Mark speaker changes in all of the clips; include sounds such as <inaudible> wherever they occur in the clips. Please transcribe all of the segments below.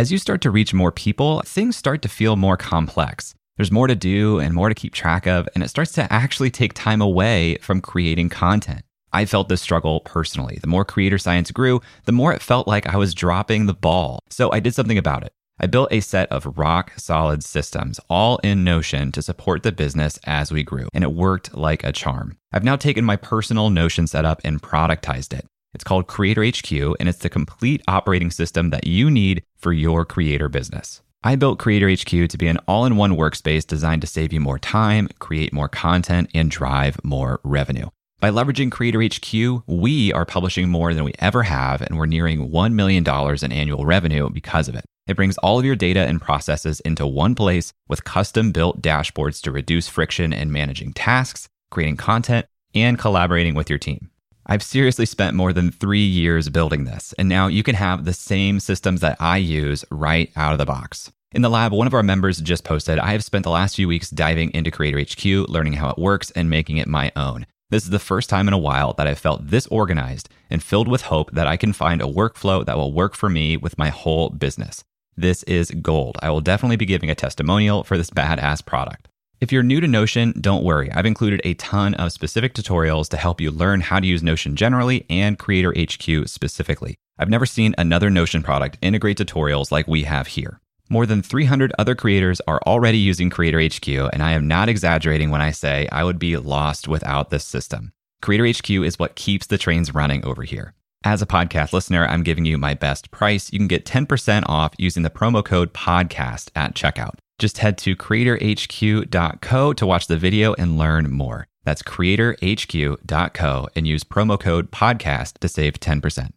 Speaker 1: As you start to reach more people, things start to feel more complex. There's more to do and more to keep track of, and it starts to actually take time away from creating content. I felt this struggle personally. The more creator science grew, the more it felt like I was dropping the ball. So I did something about it. I built a set of rock solid systems, all in Notion, to support the business as we grew, and it worked like a charm. I've now taken my personal Notion setup and productized it. It's called Creator HQ, and it's the complete operating system that you need for your creator business. I built Creator HQ to be an all in one workspace designed to save you more time, create more content, and drive more revenue. By leveraging Creator HQ, we are publishing more than we ever have, and we're nearing $1 million in annual revenue because of it. It brings all of your data and processes into one place with custom built dashboards to reduce friction in managing tasks, creating content, and collaborating with your team. I've seriously spent more than three years building this, and now you can have the same systems that I use right out of the box. In the lab, one of our members just posted I have spent the last few weeks diving into Creator HQ, learning how it works, and making it my own. This is the first time in a while that I've felt this organized and filled with hope that I can find a workflow that will work for me with my whole business. This is gold. I will definitely be giving a testimonial for this badass product. If you're new to Notion, don't worry. I've included a ton of specific tutorials to help you learn how to use Notion generally and Creator HQ specifically. I've never seen another Notion product integrate tutorials like we have here. More than 300 other creators are already using Creator HQ, and I am not exaggerating when I say I would be lost without this system. Creator HQ is what keeps the trains running over here. As a podcast listener, I'm giving you my best price. You can get 10% off using the promo code podcast at checkout. Just head to creatorhq.co to watch the video and learn more. That's creatorhq.co and use promo code podcast to save 10%.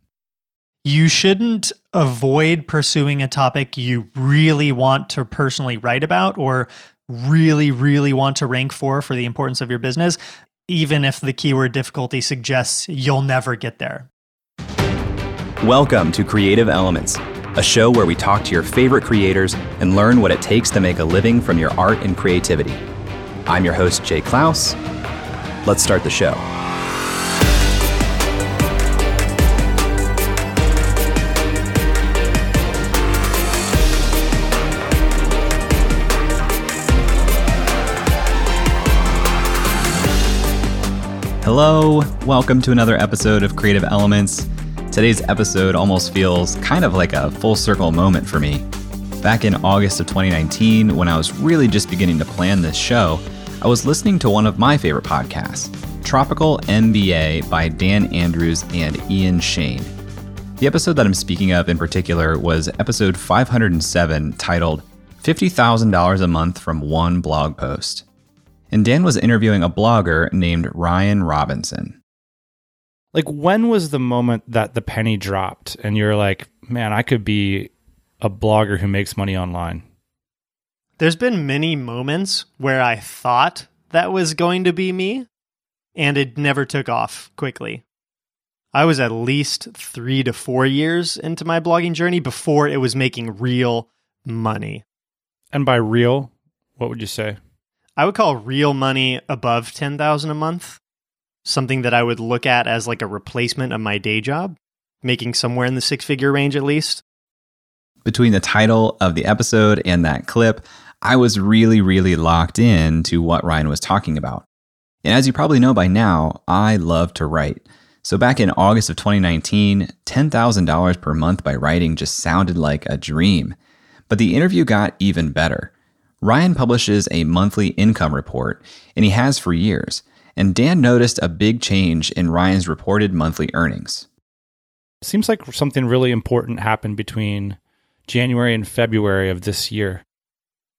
Speaker 2: You shouldn't avoid pursuing a topic you really want to personally write about or really, really want to rank for for the importance of your business, even if the keyword difficulty suggests you'll never get there.
Speaker 1: Welcome to Creative Elements a show where we talk to your favorite creators and learn what it takes to make a living from your art and creativity. I'm your host, Jay Clouse. Let's start the show. Hello, welcome to another episode of Creative Elements. Today's episode almost feels kind of like a full circle moment for me. Back in August of 2019, when I was really just beginning to plan this show, I was listening to one of my favorite podcasts, Tropical MBA by Dan Andrews and Ian Schoen. The episode that I'm speaking of in particular was episode 507 titled $50,000 a Month from One Blog Post. And Dan was interviewing a blogger named Ryan Robinson
Speaker 3: like when was the moment that the penny dropped and you're like man i could be a blogger who makes money online
Speaker 2: there's been many moments where i thought that was going to be me and it never took off quickly. I was at least three to four years into my blogging journey before it was making real money.
Speaker 3: And by real what would you say?
Speaker 2: I would call real money above 10000 a month something that I would look at as like a replacement of my day job, making somewhere in the six figure range at least.
Speaker 1: Between the title of the episode and that clip, I was really, really locked in to what Ryan was talking about. And as you probably know by now, I love to write. So back in August of 2019, $10,000 per month by writing just sounded like a dream. But the interview got even better. Ryan publishes a monthly income report, and he has for years and Dan noticed a big change in Ryan's reported monthly earnings.
Speaker 3: Seems like something really important happened between January and February of this year.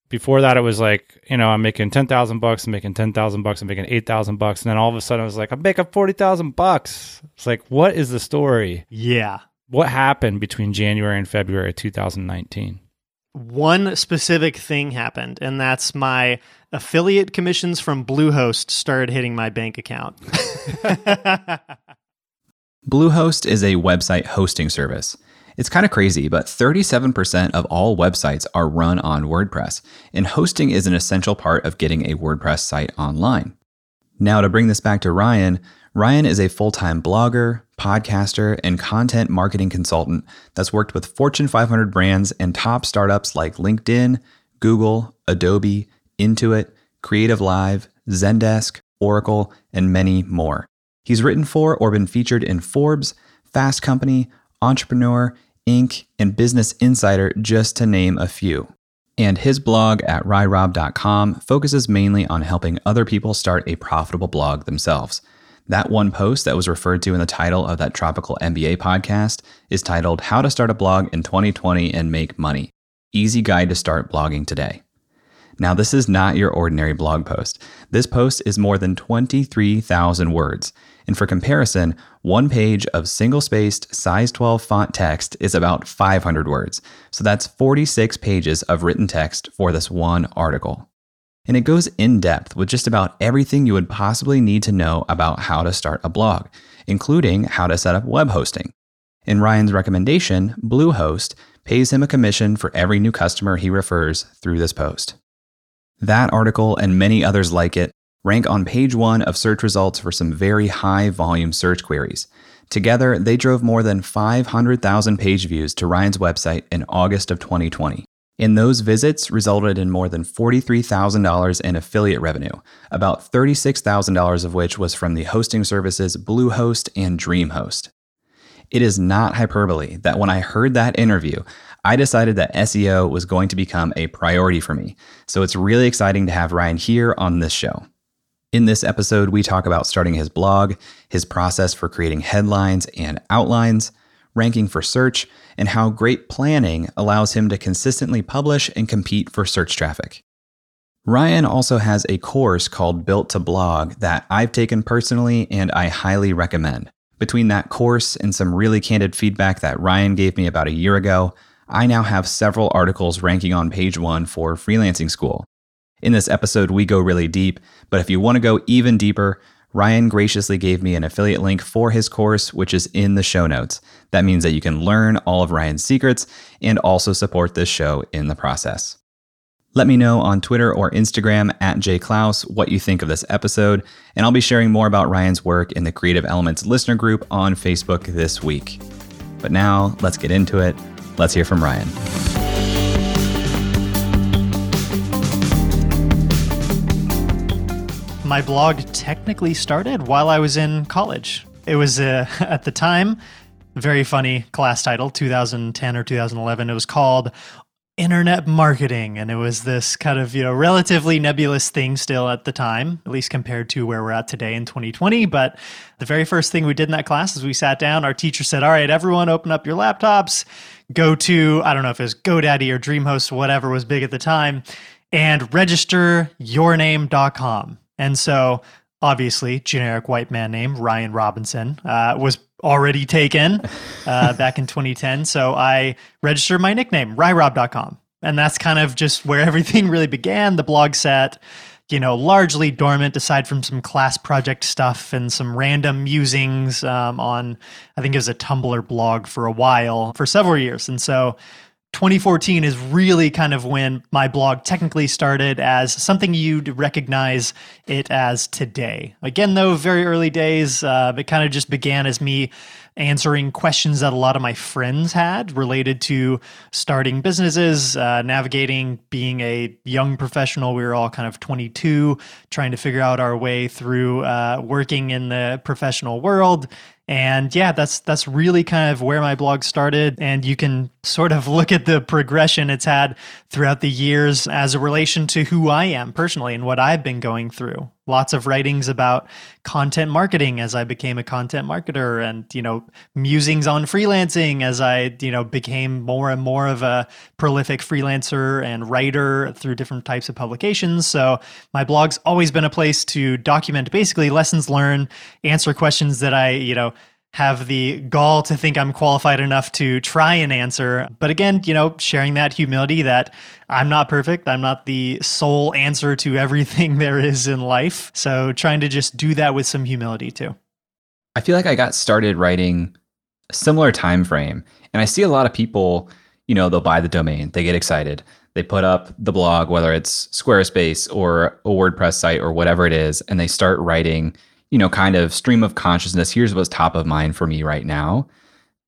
Speaker 3: Before that, it was like, you know, I'm making 10,000 bucks, I'm making 10,000 bucks, I'm making 8,000 bucks. And then all of a sudden I was like, I'm making 40,000 bucks. It's like, what is the story?
Speaker 2: Yeah.
Speaker 3: What happened between January and February 2019?
Speaker 2: One specific thing happened, and that's my affiliate commissions from Bluehost started hitting my bank account. <laughs>
Speaker 1: Bluehost is a website hosting service. It's kind of crazy, but 37% of all websites are run on WordPress, and hosting is an essential part of getting a WordPress site online. Now, to bring this back to Ryan, Ryan is a full time blogger, podcaster, and content marketing consultant that's worked with Fortune 500 brands and top startups like LinkedIn, Google, Adobe, Intuit, Creative Live, Zendesk, Oracle, and many more. He's written for or been featured in Forbes, Fast Company, Entrepreneur, Inc., and Business Insider, just to name a few. And his blog at ryrob.com focuses mainly on helping other people start a profitable blog themselves. That one post that was referred to in the title of that Tropical MBA podcast is titled How to Start a Blog in 2020 and Make Money Easy Guide to Start Blogging Today. Now, this is not your ordinary blog post. This post is more than 23,000 words. And for comparison, one page of single spaced size 12 font text is about 500 words. So that's 46 pages of written text for this one article and it goes in depth with just about everything you would possibly need to know about how to start a blog, including how to set up web hosting. In Ryan's recommendation, Bluehost pays him a commission for every new customer he refers through this post. That article and many others like it rank on page one of search results for some very high volume search queries. Together, they drove more than 500,000 page views to Ryan's website in August of 2020. And those visits resulted in more than $43,000 in affiliate revenue, about $36,000 of which was from the hosting services Bluehost and DreamHost. It is not hyperbole that when I heard that interview, I decided that SEO was going to become a priority for me. So it's really exciting to have Ryan here on this show. In this episode, we talk about starting his blog, his process for creating headlines and outlines, ranking for search, and how great planning allows him to consistently publish and compete for search traffic. Ryan also has a course called Built to Blog that I've taken personally and I highly recommend. Between that course and some really candid feedback that Ryan gave me about a year ago, I now have several articles ranking on page one for Freelancing School. In this episode, we go really deep, but if you want to go even deeper, Ryan graciously gave me an affiliate link for his course, which is in the show notes. That means that you can learn all of Ryan's secrets and also support this show in the process. Let me know on Twitter or Instagram at jayclouse what you think of this episode, and I'll be sharing more about Ryan's work in the Creative Elements listener group on Facebook this week. But now, let's get into it. Let's hear from Ryan.
Speaker 2: My blog technically started while I was in college. It was uh, <laughs> at the time very funny class title, 2010 or 2011. It was called internet marketing and it was this kind of you know relatively nebulous thing still at the time at least compared to where we're at today in 2020 but the very first thing we did in that class is we sat down our teacher said all right everyone open up your laptops go to i don't know if it was godaddy or dreamhost whatever was big at the time and register yourname.com and so, obviously, generic white man name Ryan Robinson uh, was already taken <laughs> uh, back in 2010. So I registered my nickname, ryrob.com. And that's kind of just where <laughs> everything really began. The blog sat, you know, largely dormant aside from some class project stuff and some random musings um, on, I think it was a Tumblr blog for a while, for several years. And so 2014 is really kind of when my blog technically started as something you'd recognize it as today. Again, though, very early days, uh, it kind of just began as me answering questions that a lot of my friends had related to starting businesses, uh, navigating being a young professional. We were all kind of 22, trying to figure out our way through uh, working in the professional world and yeah, that's that's really kind of where my blog started. And you can sort of look at the progression it's had throughout the years as a relation to who I am personally and what I've been going through. Lots of writings about content marketing as I became a content marketer and, you know, musings on freelancing as I, you know, became more and more of a prolific freelancer and writer through different types of publications. So my blog's always been a place to document basically lessons learned, answer questions that I, you know, have the gall to think I'm qualified enough to try and answer. But again, you know, sharing that humility that I'm not perfect. I'm not the sole answer to everything <laughs> there is in life. So trying to just do that with some humility too.
Speaker 1: I feel like I got started writing a similar time frame. And I see a lot of people, you know, they'll buy the domain, they get excited. They put up the blog, whether it's Squarespace or a WordPress site or whatever it is, and they start writing you know, kind of stream of consciousness. Here's what's top of mind for me right now.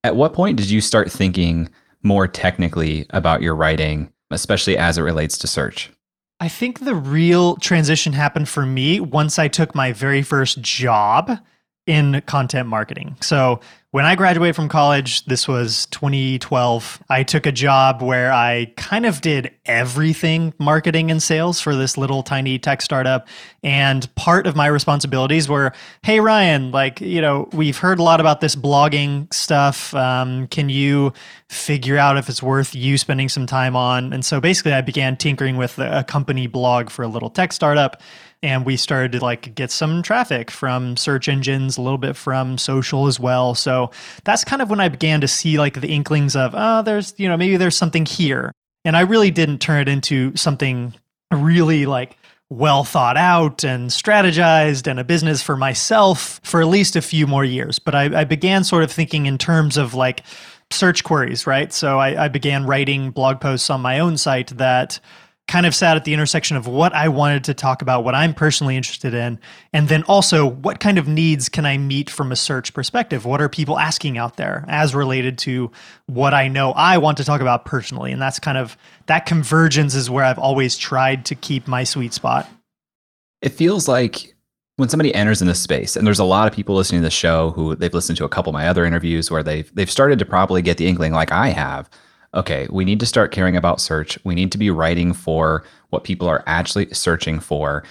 Speaker 1: At what point did you start thinking more technically about your writing, especially as it relates to search?
Speaker 2: I think the real transition happened for me once I took my very first job in content marketing. So when I graduated from college, this was 2012, I took a job where I kind of did everything marketing and sales for this little tiny tech startup. And part of my responsibilities were hey, Ryan, like, you know, we've heard a lot about this blogging stuff. Um, can you figure out if it's worth you spending some time on? And so basically, I began tinkering with a company blog for a little tech startup and we started to like get some traffic from search engines a little bit from social as well. So that's kind of when i began to see like the inklings of oh there's you know maybe there's something here. And i really didn't turn it into something really like well thought out and strategized and a business for myself for at least a few more years. But i, I began sort of thinking in terms of like search queries right? So I, I began writing blog posts on my own site that kind of sat at the intersection of what I wanted to talk about, what I'm personally interested in, and then also what kind of needs can I meet from a search perspective? What are people asking out there as related to what I know I want to talk about personally? And that's kind of that convergence is where I've always tried to keep my sweet spot.
Speaker 1: It feels like when somebody enters in this space, and there's a lot of people listening to the show who they've listened to a couple of my other interviews where they've they've started to probably get the inkling like I have okay, we need to start caring about search. We need to be writing for what people are actually searching for.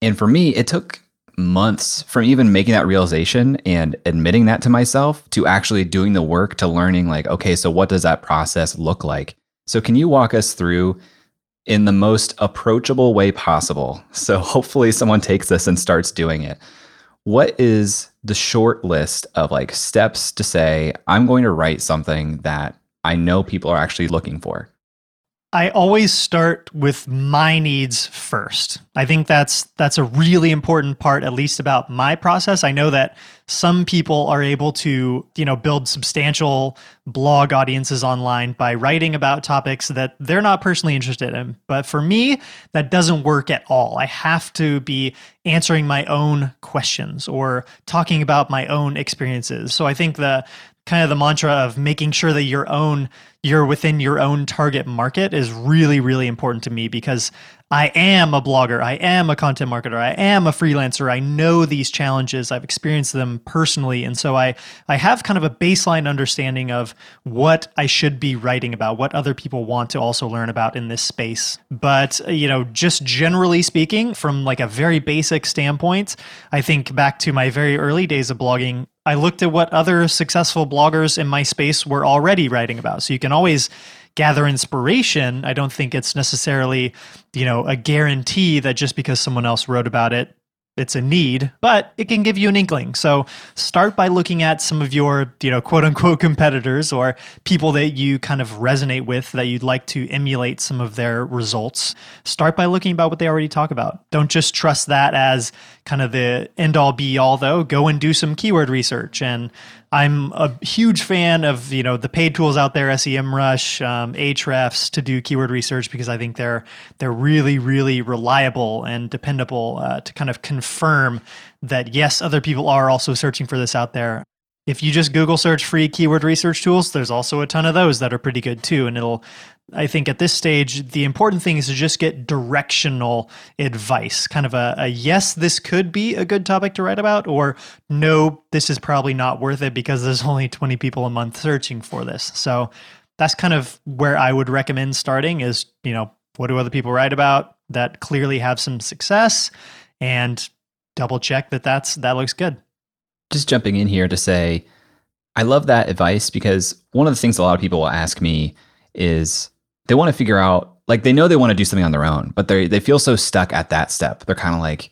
Speaker 1: And for me, it took months from even making that realization and admitting that to myself to actually doing the work to learning, like, okay, so what does that process look like? So, can you walk us through in the most approachable way possible? So, hopefully, someone takes this and starts doing it. What is the short list of like steps to say, I'm going to write something that I know people are actually looking for?
Speaker 2: I always start with my needs first. I think that's that's a really important part at least about my process. I know that some people are able to, you know, build substantial blog audiences online by writing about topics that they're not personally interested in. But for me, that doesn't work at all. I have to be answering my own questions or talking about my own experiences. So I think the kind of the mantra of making sure that your own you're within your own target market is really really important to me because I am a blogger, I am a content marketer, I am a freelancer. I know these challenges. I've experienced them personally and so I I have kind of a baseline understanding of what I should be writing about, what other people want to also learn about in this space. But, uh, you know, just generally speaking from like a very basic standpoint, I think back to my very early days of blogging, I looked at what other successful bloggers in my space were already writing about. So you can always gather inspiration. I don't think it's necessarily, you know, a guarantee that just because someone else wrote about it, it's a need, but it can give you an inkling. So start by looking at some of your, you know, quote unquote competitors or people that you kind of resonate with that you'd like to emulate some of their results. Start by looking about what they already talk about. Don't just trust that as kind of the end all be all though. Go and do some keyword research and I'm a huge fan of you know the paid tools out there, SEMrush, um, Ahrefs, to do keyword research because I think they're they're really really reliable and dependable uh, to kind of confirm that yes, other people are also searching for this out there. If you just Google search free keyword research tools, there's also a ton of those that are pretty good too. And it'll, I think at this stage, the important thing is to just get directional advice kind of a, a yes, this could be a good topic to write about, or no, this is probably not worth it because there's <laughs> only 20 people a month searching for this. So that's kind of where I would recommend starting is, you know, what do other people write about that clearly have some success and double check that that's that looks good
Speaker 1: just jumping in here to say, I love that advice because one of the things a lot of people will ask me is they want to figure out, like they know they want to do something on their own, but they they feel so stuck at that step. They're kind of like,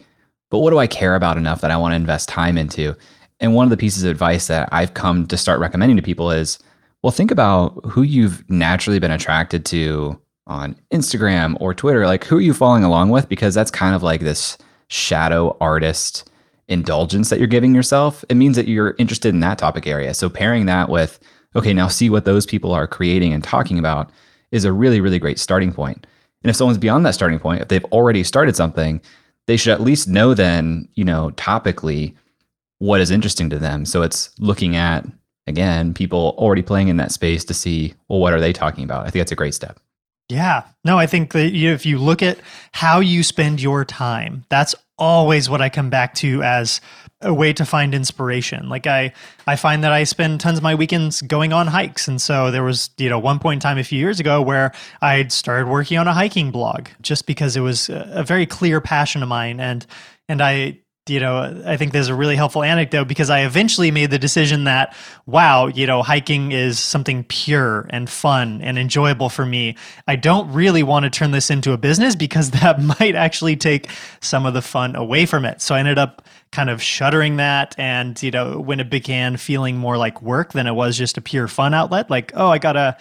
Speaker 1: but what do I care about enough that I want to invest time into? And one of the pieces of advice that I've come to start recommending to people is, well, think about who you've naturally been attracted to on Instagram or Twitter. Like, who are you following along with? Because that's kind of like this shadow artist indulgence that you're giving yourself, it means that you're interested in that topic area. So pairing that with, okay, now see what those people are creating and talking about is a really, really great starting point. And if someone's beyond that starting point, if they've already started something, they should at least know then, you know, topically, what is interesting to them. So it's looking at, again, people already playing in that space to see, well, what are they talking about? I think that's a great step.
Speaker 2: Yeah. No, I think that if you look at how you spend your time, that's always what I come back to as a way to find inspiration. Like I I find that I spend tons of my weekends going on hikes. And so there was, you know, one point in time a few years ago where I started working on a hiking blog just because it was a very clear passion of mine and and I you know, I think there's a really helpful anecdote because I eventually made the decision that, wow, you know, hiking is something pure and fun and enjoyable for me. I don't really want to turn this into a business because <laughs> that might actually take some of the fun away from it. So I ended up kind of shuttering that. And, you know, when it began feeling more like work than it was just a pure fun outlet, like, oh, I got to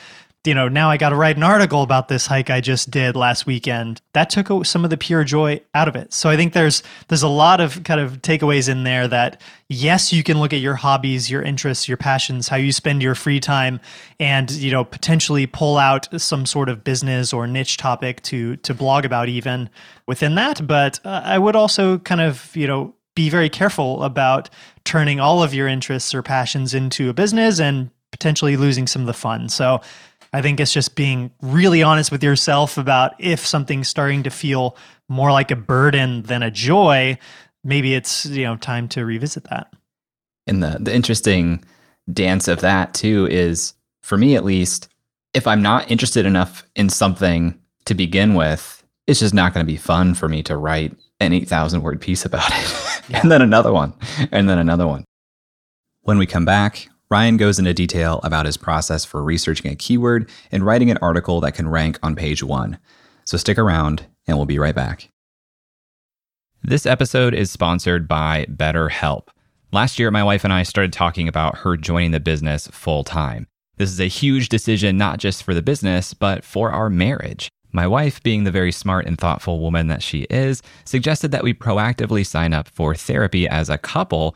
Speaker 2: you know, now I got to write an article about this hike I just did last weekend. That took some of the pure joy out of it. So I think there's there's a lot of kind of takeaways in there that yes, you can look at your hobbies, your interests, your passions, how you spend your free time and, you know, potentially pull out some sort of business or niche topic to to blog about even within that, but uh, I would also kind of, you know, be very careful about turning all of your interests or passions into a business and potentially losing some of the fun. So I think it's just being really honest with yourself about if something's starting to feel more like a burden than a joy, maybe it's, you know, time to revisit that.
Speaker 1: And the the interesting dance of that too is for me at least, if I'm not interested enough in something to begin with, it's just not going to be fun for me to write an 8,000 word piece about it. <laughs> Yeah. and then another one, and then another one. When we come back, Ryan goes into detail about his process for researching a keyword and writing an article that can rank on page one. So stick around, and we'll be right back. This episode is sponsored by BetterHelp. Last year, my wife and I started talking about her joining the business full time. This is a huge decision, not just for the business, but for our marriage. My wife, being the very smart and thoughtful woman that she is, suggested that we proactively sign up for therapy as a couple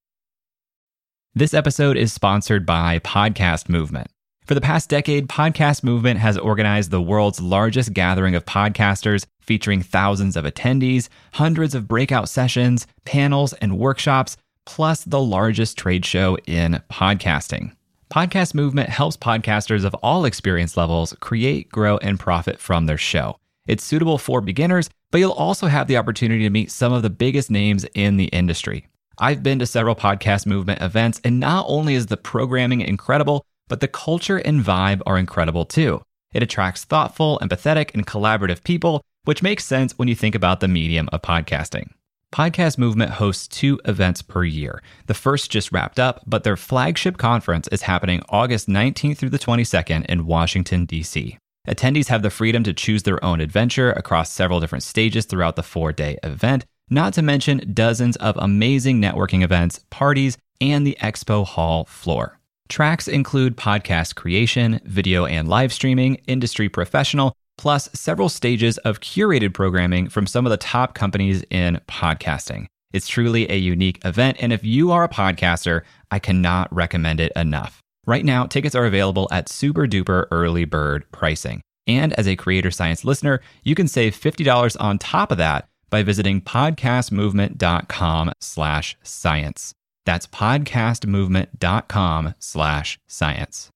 Speaker 1: This episode is sponsored by Podcast Movement. For the past decade, Podcast Movement has organized the world's largest gathering of podcasters, featuring thousands of attendees, hundreds of breakout sessions, panels, and workshops, plus the largest trade show in podcasting. Podcast Movement helps podcasters of all experience levels create, grow, and profit from their show. It's suitable for beginners, but you'll also have the opportunity to meet some of the biggest names in the industry. I've been to several podcast movement events, and not only is the programming incredible, but the culture and vibe are incredible too. It attracts thoughtful, empathetic, and collaborative people, which makes sense when you think about the medium of podcasting. Podcast Movement hosts two events per year. The first just wrapped up, but their flagship conference is happening August 19th through the 22nd in Washington, D.C. Attendees have the freedom to choose their own adventure across several different stages throughout the four day event, not to mention dozens of amazing networking events, parties, and the expo hall floor. Tracks include podcast creation, video and live streaming, industry professional, plus several stages of curated programming from some of the top companies in podcasting. It's truly a unique event, and if you are a podcaster, I cannot recommend it enough. Right now, tickets are available at super duper early bird pricing. And as a Creator Science listener, you can save $50 on top of that by visiting podcastmovement.com slash science. That's podcastmovement.com slash science.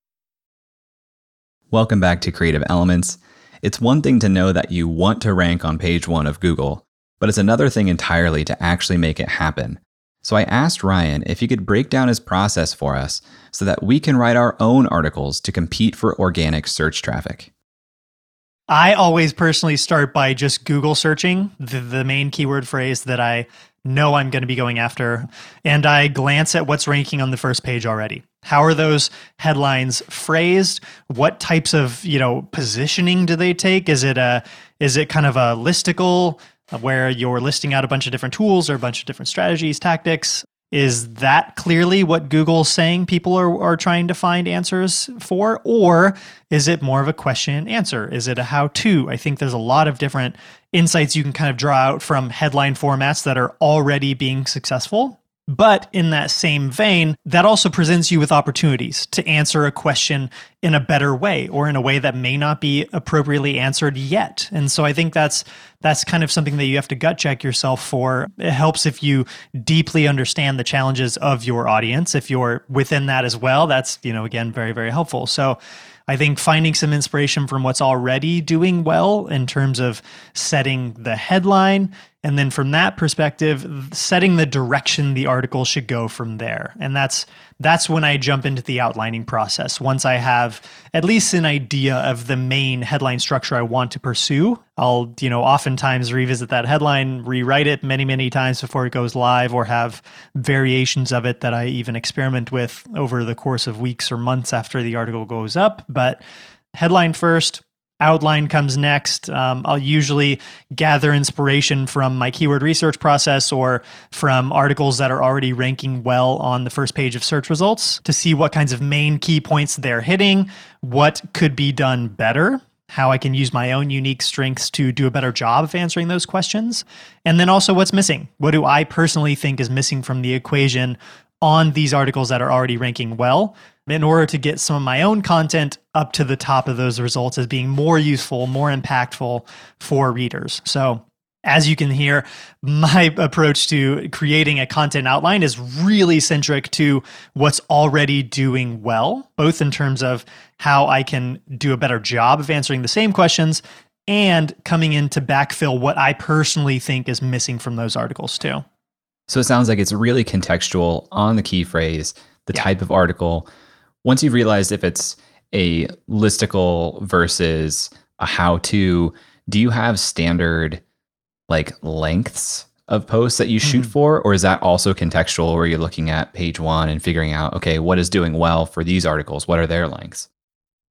Speaker 1: Welcome back to Creative Elements. It's one thing to know that you want to rank on page one of Google, but it's another thing entirely to actually make it happen. So I asked Ryan if he could break down his process for us so that we can write our own articles to compete for organic search traffic.
Speaker 2: I always personally start by just Google searching the, the main keyword phrase that I know I'm going to be going after. And I glance at what's ranking on the first page already. How are those headlines phrased? What types of, you know, positioning do they take? Is it a is it kind of a listicle where you're listing out a bunch of different tools or a bunch of different strategies, tactics? Is that clearly what Google's saying people are, are trying to find answers for? Or is it more of a question and answer? Is it a how to? I think there's a lot of different insights you can kind of draw out from headline formats that are already being successful. But in that same vein, that also presents you with opportunities to answer a question in a better way or in a way that may not be appropriately answered yet. And so I think that's that's kind of something that you have to gut check yourself for. It helps if you deeply understand the challenges of your audience. If you're within that as well, that's, you know, again very very helpful. So I think finding some inspiration from what's already doing well in terms of setting the headline. And then from that perspective, setting the direction the article should go from there. And that's that's when I jump into the outlining process. Once I have at least an idea of the main headline structure I want to pursue, I'll, you know, oftentimes revisit that headline, rewrite it many, many times before it goes live, or have variations of it that I even experiment with over the course of weeks or months after the article goes up. But headline first, outline comes next. Um, I'll usually gather inspiration from my keyword research process or from articles that are already ranking well on the first page of search results to see what kinds of main key points they're hitting, what could be done better. How I can use my own unique strengths to do a better job of answering those questions. And then also what's missing. What do I personally think is missing from the equation on these articles that are already ranking well in order to get some of my own content up to the top of those results as being more useful, more impactful for readers. So, as you can hear, my approach to creating a content outline is really centric to what's already doing well, both in terms of how I can do a better job of answering the same questions and coming in to backfill what I personally think is missing from those articles, too.
Speaker 1: So it sounds like it's really contextual on the key phrase, the yeah. type of article, once you've realized if it's a listicle versus a how to, do you have standard like lengths of posts that you shoot mm-hmm. for? Or is that also contextual where you're looking at page one and figuring out, okay, what is doing well for these articles? What are their lengths?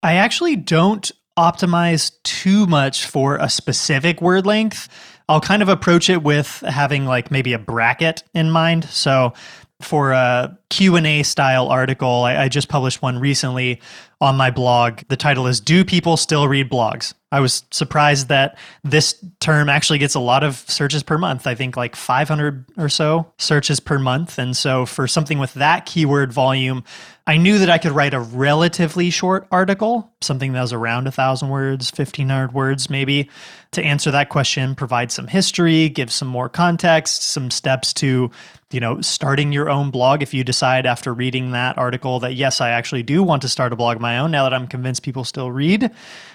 Speaker 2: I actually don't optimize too much for a specific word length. I'll kind of approach it with having like maybe a bracket in mind. So for a q&a style article I, I, just published one recently on my blog the title is do people still read blogs i was surprised that this term actually gets a lot of searches per month. I think like 500 or so searches per month. And so for something with that keyword volume I knew that I could write a relatively short article, something that was around a thousand words, 1500 words maybe, to answer that question, provide some history, give some more context, some steps to, you know, starting your own blog if you decide after reading that article that yes, I actually do want to start a blog of my own now that I'm convinced people still read.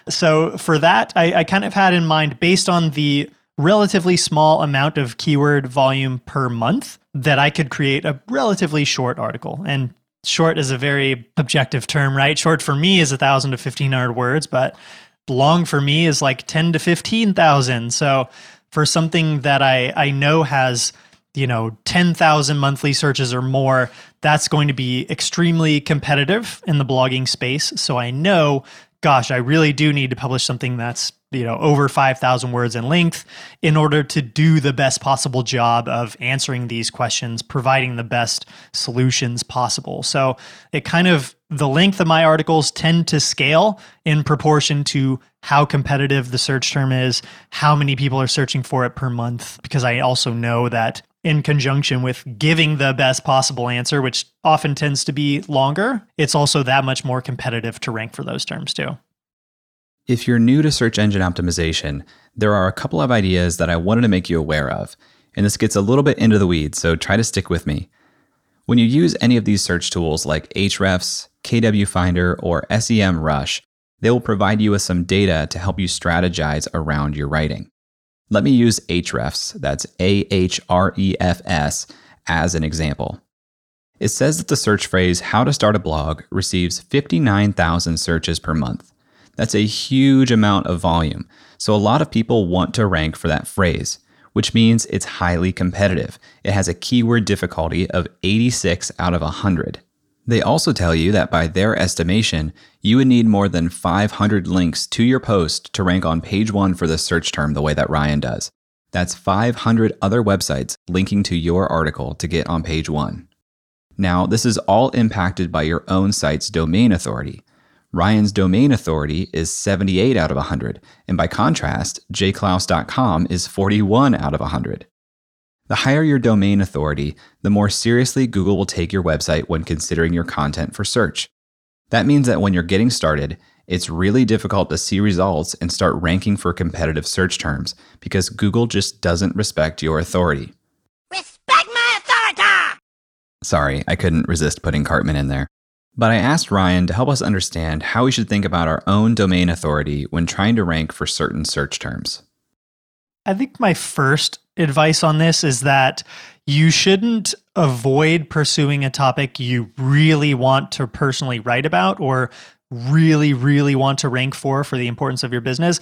Speaker 2: So for that, I, I kind of had in mind based on the relatively small amount of keyword volume per month that I could create a relatively short article. And short is a very objective term, right? Short for me is a thousand to fifteen hundred words, but long for me is like ten to fifteen thousand. So for something that I I know has you know 10,000 monthly searches or more that's going to be extremely competitive in the blogging space. So i know gosh i really do need to publish something that's you know over 5000 words in length in order to do the best possible job of answering these questions providing the best solutions possible. So it kind of the length of my articles tend to scale in proportion to how competitive the search term is how many people are searching for it per month because i also know that in conjunction with giving the best possible answer which often tends to be longer it's also that much more competitive to rank for those terms too
Speaker 1: if you're new to search engine optimization, there are a couple of ideas that I wanted to make you aware of, and this gets a little bit into the weeds, so try to stick with me. When you use any of these search tools like Ahrefs, KW Finder, or SEM Rush, they will provide you with some data to help you strategize around your writing. Let me use Ahrefs, that's A H R E F S, as an example. It says that the search phrase how to start a blog receives 59,000 searches per month. That's a huge amount of volume. So a lot of people want to rank for that phrase, which means it's highly competitive. It has a keyword difficulty of 86 out of 100. They also tell you that by their estimation, you would need more than 500 links to your post to rank on page one for the search term the way that Ryan does. That's 500 other websites linking to your article to get on page one. Now, this is all impacted by your own site's domain authority. Ryan's domain authority is 78 out of 100, and by contrast, jayclouse.com is 41 out of 100. The higher your domain authority, the more seriously Google will take your website when considering your content for search. That means that when you're getting started, it's really difficult to see results and start ranking for competitive search terms because Google just doesn't respect your authority.
Speaker 4: Respect my authority!
Speaker 1: Sorry, I couldn't resist putting Cartman in there. But I asked Ryan to help us understand how we should think about our own domain authority when trying to rank for certain search terms.
Speaker 2: I think my first advice on this is that you shouldn't avoid pursuing a topic you really want to personally write about or really, really want to rank for for the importance of your business.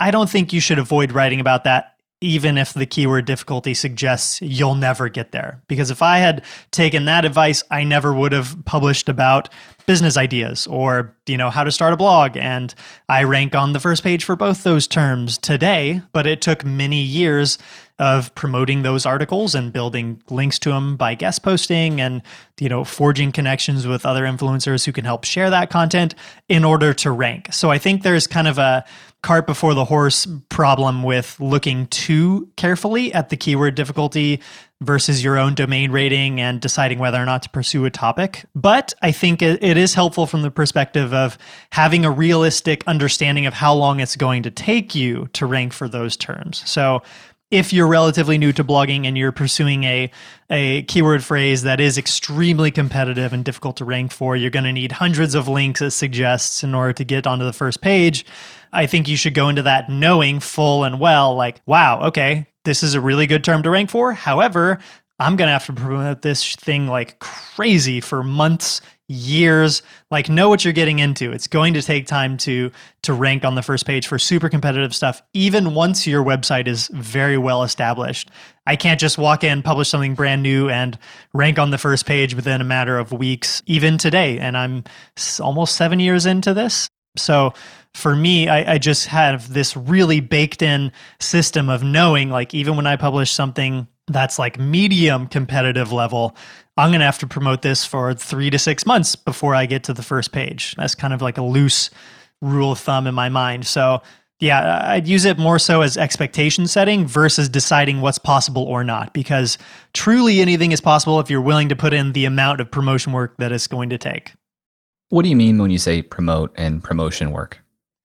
Speaker 2: I don't think you should avoid writing about that even if the keyword difficulty suggests you'll never get there. Because if I had taken that advice, I never would have published about business ideas or, you know, how to start a blog. And I rank on the first page for both those terms today, but it took many years of promoting those articles and building links to them by guest posting and you know forging connections with other influencers who can help share that content in order to rank. So I think there's kind of a cart before the horse problem with looking too carefully at the keyword difficulty versus your own domain rating and deciding whether or not to pursue a topic. But I think it is helpful from the perspective of having a realistic understanding of how long it's going to take you to rank for those terms. So if you're relatively new to blogging and you're pursuing a, a keyword phrase that is extremely competitive and difficult to rank for, you're going to need hundreds of links, it suggests, in order to get onto the first page. I think you should go into that knowing full and well, like, wow, okay, this is a really good term to rank for. However, I'm going to have to promote this thing like crazy for months, years. Like know what you're getting into. It's going to take time to to rank on the first page for super competitive stuff even once your website is very well established. I can't just walk in publish something brand new and rank on the first page within a matter of weeks even today and i'm almost seven years into this. So for me I, I just have this really baked in system of knowing like even when i publish something that's like medium competitive level, I'm going to have to promote this for three to six months before I get to the first page. That's kind of like a loose rule of thumb in my mind. So, yeah, I'd use it more so as expectation setting versus deciding what's possible or not, because truly anything is possible if you're willing to put in the amount of promotion work that it's going to take.
Speaker 1: What do you mean when you say promote and promotion work?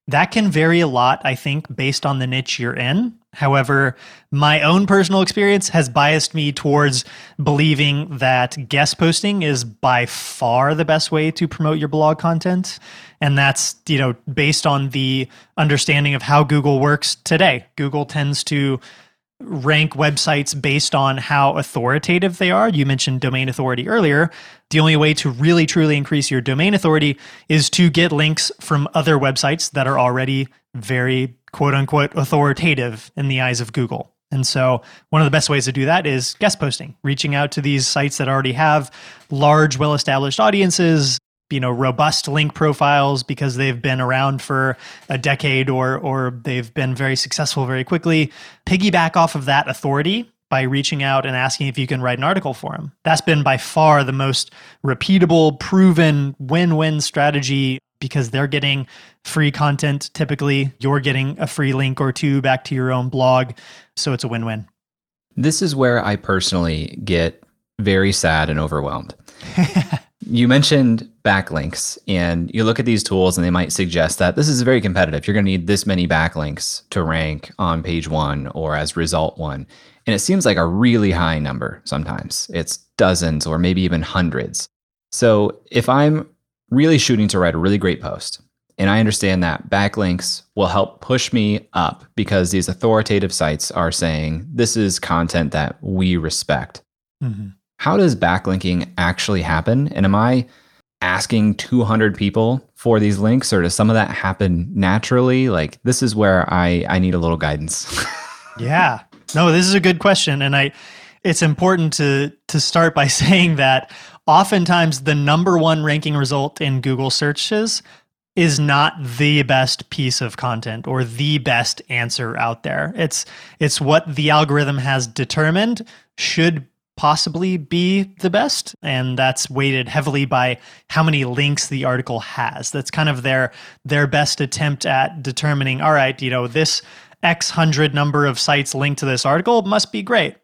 Speaker 2: That can vary a lot, I think, based on the niche you're in. However, my own personal experience has biased me towards believing that guest posting is by far the best way to promote your blog content. And that's, you know, based on the understanding of how Google works today. Google tends to rank websites based on how authoritative they are. You mentioned domain authority earlier. The only way to really truly increase your domain authority is to get links from other websites that are already very quote unquote authoritative in the eyes of Google. And so, one of the best ways to do that is guest posting, reaching out to these sites that already have large, well established audiences, you know robust link profiles because they've been around for a decade or or they've been very successful very quickly piggyback off of that authority by reaching out and asking if you can write an article for them that's been by far the most repeatable proven win-win strategy because they're getting free content typically you're getting a free link or two back to your own blog so it's a win-win
Speaker 1: this is where i personally get very sad and overwhelmed <laughs> You mentioned backlinks, and you look at these tools and they might suggest that this is very competitive. You're going to need this many backlinks to rank on page one or as result one. And it seems like a really high number sometimes. It's dozens or maybe even hundreds. So if I'm really shooting to write a really great post, and I understand that backlinks will help push me up because these authoritative sites are saying this is content that we respect mm-hmm. How does backlinking actually happen? And am I asking 200 people for these links or does some of that happen naturally? Like this is where I I need a little guidance. <laughs>
Speaker 2: Yeah. No, this is a good question and I it's important to to start by <laughs> saying that oftentimes the number 1 ranking result in Google searches is not the best piece of content or the best answer out there. It's it's what the algorithm has determined should possibly be the best and that's weighted heavily by how many links the article has. That's kind of their their best attempt at determining all right, you know, this X hundred number of sites linked to this article must be great,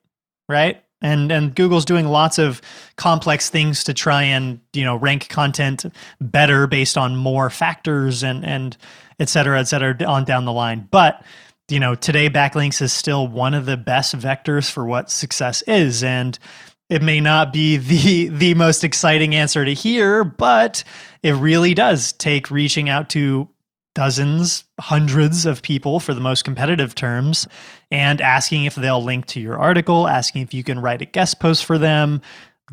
Speaker 2: right? And and Google's doing lots of complex things to try and you know rank content better based on more factors and and et cetera, et cetera, on down the line. But you know today backlinks is still one of the best vectors for what success is, and it may not be <laughs> the the most exciting answer to hear, but it really does take reaching out to dozens, hundreds of people for the most competitive terms, and asking if they'll link to your article, asking if you can write a guest post for them.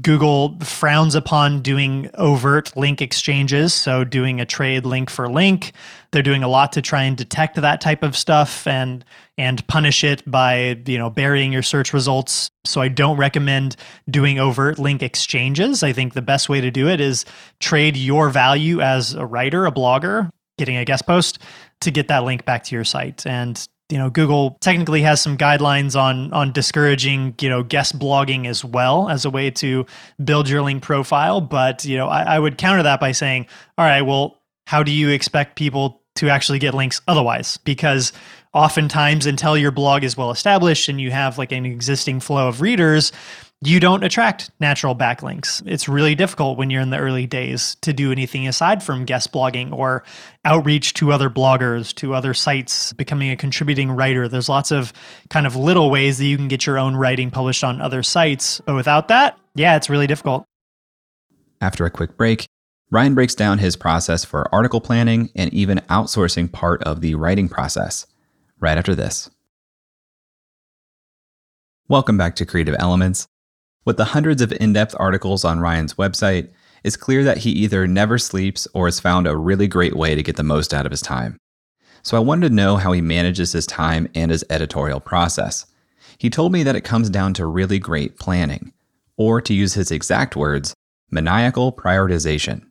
Speaker 2: Google frowns upon doing overt link exchanges, so doing a trade link for link. They're doing a lot to try and detect that type of stuff and and punish it by, you know, burying your search results. So I don't recommend doing overt link exchanges. I think the best way to do it is trade your value as a writer, a blogger, getting a guest post to get that link back to your site. And you know, Google technically has some guidelines on on discouraging you know guest blogging as well as a way to build your link profile. But you know, I, I would counter that by saying, all right, well, how do you expect people to actually get links otherwise? Because oftentimes, until your blog is well established and you have like an existing flow of readers, you don't attract natural backlinks. It's really difficult when you're in the early days to do anything aside from guest blogging or outreach to other bloggers, to other sites, becoming a contributing writer. There's lots of kind of little ways that you can get your own writing published on other sites. But without that, yeah, it's really difficult.
Speaker 1: After a quick break, Ryan breaks down his process for article planning and even outsourcing part of the writing process right after this. Welcome back to Creative Elements. With the hundreds of in depth articles on Ryan's website, it's clear that he either never sleeps or has found a really great way to get the most out of his time. So I wanted to know how he manages his time and his editorial process. He told me that it comes down to really great planning, or to use his exact words, maniacal prioritization.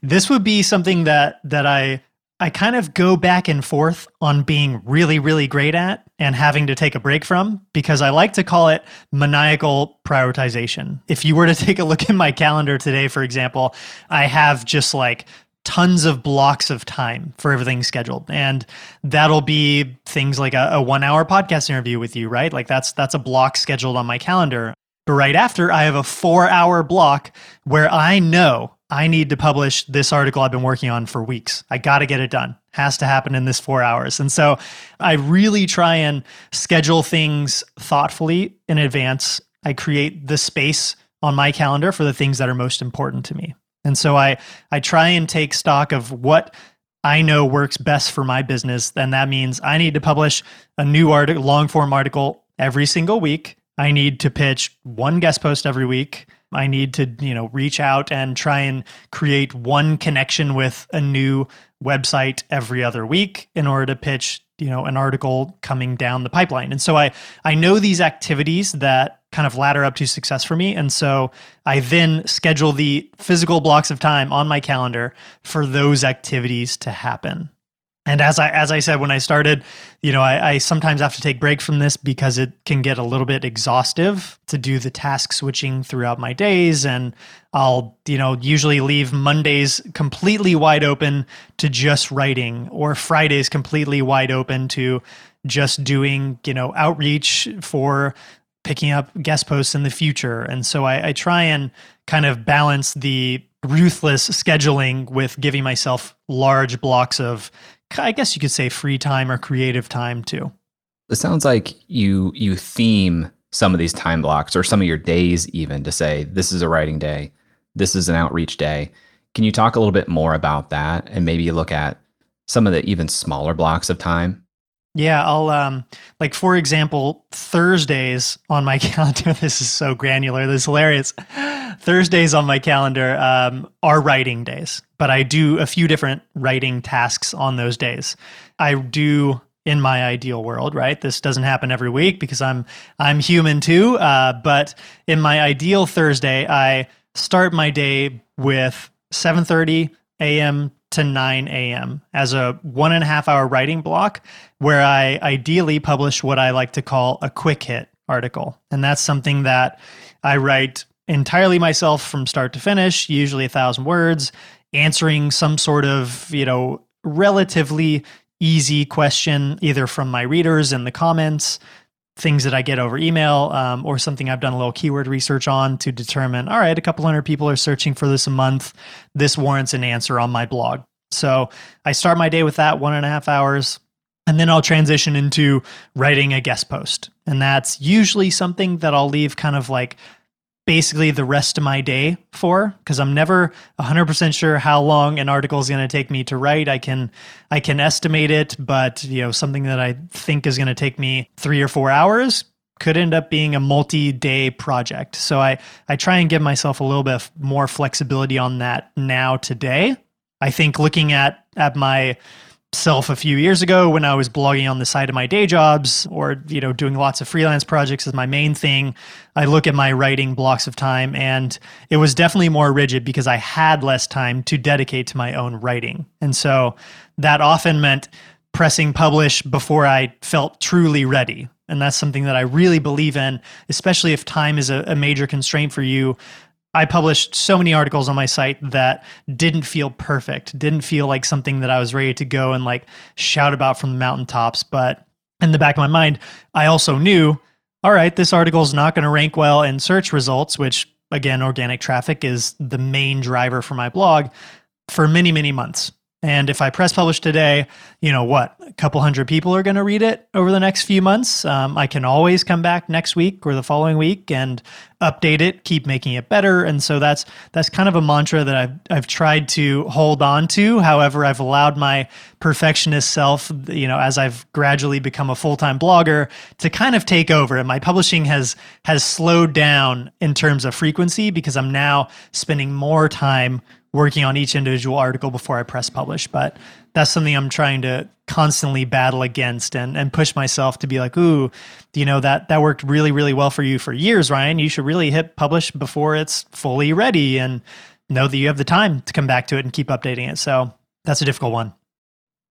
Speaker 2: This would be something that that I I kind of go back and forth on being really, really great at and having to take a break from because I like to call it maniacal prioritization. If you were to <laughs> take a look at my calendar today, for example, I have just like tons of blocks of time for everything scheduled. And that'll be things like a, a one hour podcast interview with you right? Like that's that's a block scheduled on my calendar. But right after i have a four hour block where i know I need to publish this article I've been working on for weeks. I got to get it done. Has to happen in this four hours. And so I really try and schedule things thoughtfully in advance. I create the space on my calendar for the things that are most important to me. And so I, I try and take stock of what I know works best for my business. And that means I need to publish a new article, long form article every single week. I need to pitch one guest post every week. I need to, you know, reach out and try and create one connection with a new website every other week in order to pitch, you know, an article coming down the pipeline. And so I I know these activities that kind of ladder up to success for me. And so I then schedule the physical blocks of time on my calendar for those activities to happen. And as I as I said when I started, you know, I, I, sometimes have to take breaks from this because it can get a little bit exhaustive to do the task switching throughout my days. And I'll, you know, usually leave Mondays completely wide open to just writing, or Fridays completely wide open to just doing, you know, outreach for picking up guest posts in the future. And so I, I try and kind of balance the ruthless scheduling with giving myself large blocks of I guess you could say free time or creative time too.
Speaker 1: It sounds like you you theme some of these time blocks or some of your days even to say this is a writing day, this is an outreach day. Can you talk a little bit more about that and maybe look at some of the even smaller blocks of time?
Speaker 2: Yeah, I'll um like for example, Thursdays on my <laughs> calendar. This is so granular. This is hilarious. Thursdays on my calendar um, are writing days, but I do a few different writing tasks on those days. I do in my ideal world, right? This doesn't happen every week because I'm I'm human too. Uh, but in my ideal Thursday, I start my day with 7:30 a.m. to 9 a.m. as a one and a half hour writing block where I ideally publish what I like to call a quick hit article. And that's something that I write entirely myself from start to finish, usually a thousand words, answering some sort of, you know, relatively easy question either from my readers in the comments things that I get over email um, or something I've done a little keyword research on to determine, all right, a couple hundred people are searching for this a month. This warrants an answer on my blog. So I start my day with that one and a half hours. And then I'll transition into writing a guest post. And that's usually something that I'll leave kind of like basically the rest of my day for because I'm never 100% sure how long an article is going to take me to write. I can I can estimate it, but you know, something that I think is going to take me 3 or 4 hours could end up being a multi-day project. So I I try and give myself a little bit more flexibility on that now today. I think looking at at my self a few years ago when I was blogging on the side of my day jobs or you know doing lots of freelance projects as my main thing. I look at my writing blocks of time and it was definitely more rigid because I had less time to dedicate to my own writing. And so that often meant pressing publish before I felt truly ready. And that's something that I really believe in especially if time is a, a major constraint for you I published so many articles on my site that didn't feel perfect, didn't feel like something that I was ready to go and like shout about from the mountaintops. But in the back of my mind, I also knew, all right, this article is not going to rank well in search results, which again, organic traffic is the main driver for my blog for many, many months. And if I press publish today, you know what? A couple hundred people are going to read it over the next few months. Um, I can always come back next week or the following week and update it, keep making it better. And so that's that's kind of a mantra that I've I've tried to hold on to. However, I've allowed my perfectionist self, you know, as I've gradually become a full time blogger, to kind of take over. And my publishing has has slowed down in terms of frequency because I'm now spending more time working on each individual article before I press publish. But that's something I'm trying to constantly battle against and, and push myself to be like, ooh, you know, that that worked really, really well for you for years, Ryan. You should really hit publish before it's fully ready and know that you have the time to come back to it and keep updating it. So that's a difficult one.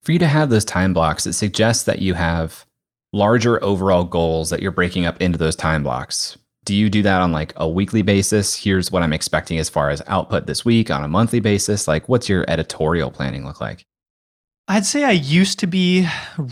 Speaker 1: For you to have those time blocks, it suggests that you have larger overall goals that you're breaking up into those time blocks do you do that on like a weekly basis here's what i'm expecting as far as output this week on a monthly basis like what's your editorial planning look like
Speaker 2: i'd say i used to be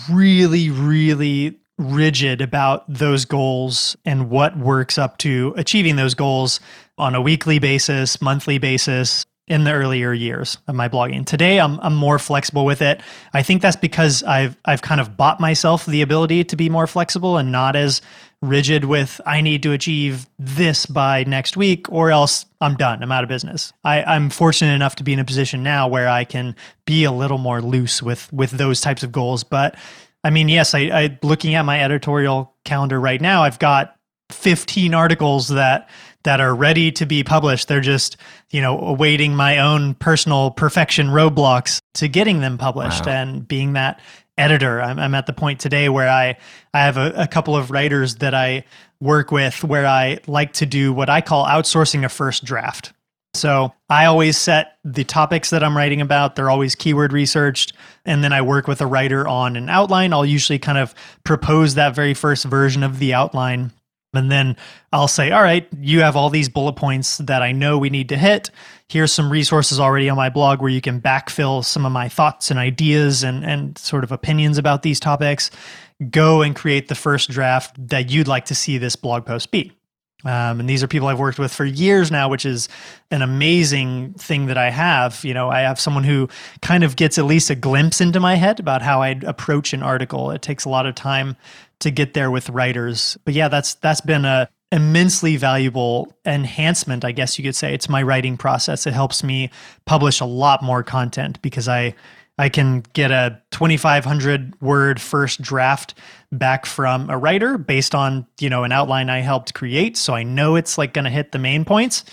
Speaker 2: really really rigid about those goals and what works up to achieving those goals on a weekly basis monthly basis in the earlier years of my blogging. Today I'm I'm more flexible with it. I think that's because I've I've kind of bought myself the ability to be more flexible and not as rigid with I need to achieve this by next week or else I'm done. I'm out of business. I, I'm fortunate enough to be in a position now where I can be a little more loose with with those types of goals. But I mean, yes, I, I looking at my editorial calendar right now, I've got 15 articles that that are ready to be published. They're just, you know, awaiting my own personal perfection roadblocks to getting them published wow. and being that editor. I'm, I'm, at the point today where I, I have a, a couple of writers that I work with where I like to do what I call outsourcing a first draft. So I always set the topics that I'm writing about. They're always keyword researched. And then I work with a writer on an outline. I'll usually kind of propose that very first version of the outline and then I'll say, all right, you have all these bullet points that I know we need to hit. Here's some resources already on my blog where you can backfill some of my thoughts and ideas and, and sort of opinions about these topics. Go and create the first draft that you'd like to see this blog post be. Um, and these are people I've worked with for years now, which is an amazing thing that I have. You know, I have someone who kind of gets at least a glimpse into my head about how I'd approach an article. It takes a lot of time to get there with writers. But yeah, that's that's been a immensely valuable enhancement, I guess you could say. It's my writing process. It helps me publish a lot more content because I I can get a 2500 word first draft back from a writer based on, you know, an outline I helped create, so I know it's like going to hit the main points.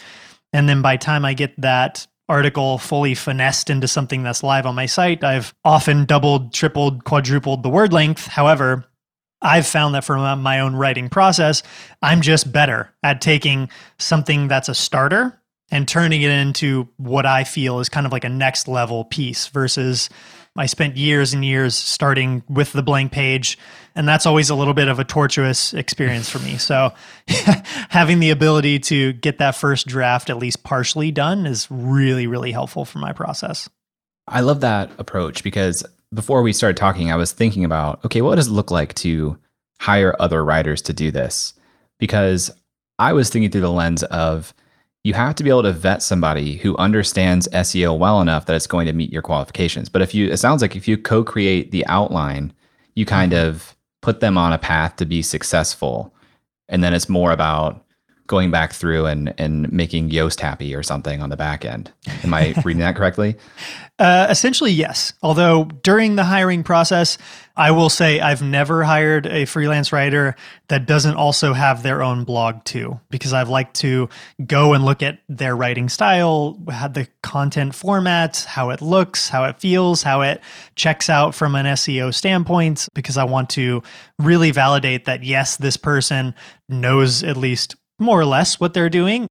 Speaker 2: And then by time I get that article fully finessed into something that's live on my site, I've often doubled, tripled, quadrupled the word length. However, I've found that for my own writing process, I'm just better at taking something that's a starter and turning it into what I feel is kind of like a next level piece versus I spent years and years starting with the blank page. And that's always a little bit of a tortuous experience for me. So <laughs> having the ability to get that first draft at least partially done is really, really helpful for my process.
Speaker 1: I love that approach because before we started talking, I was thinking about okay, what does it look like to hire other writers to do this? Because I was thinking through the lens of you have to be able to vet somebody who understands SEO well enough that it's going to meet your qualifications. But if you, it sounds like if you co create the outline, you kind mm-hmm. of put them on a path to be successful. And then it's more about going back through and and making Yoast happy or something on the back end. Am I <laughs> reading that correctly?
Speaker 2: Uh, essentially, yes. Although during the hiring process, I will say I've never hired a freelance writer that doesn't also have their own blog too, because I've liked to go and look at their writing style, how the content format, how it looks, how it feels, how it checks out from an SEO standpoint, because I want to really validate that yes, this person knows at least more or less what they're doing.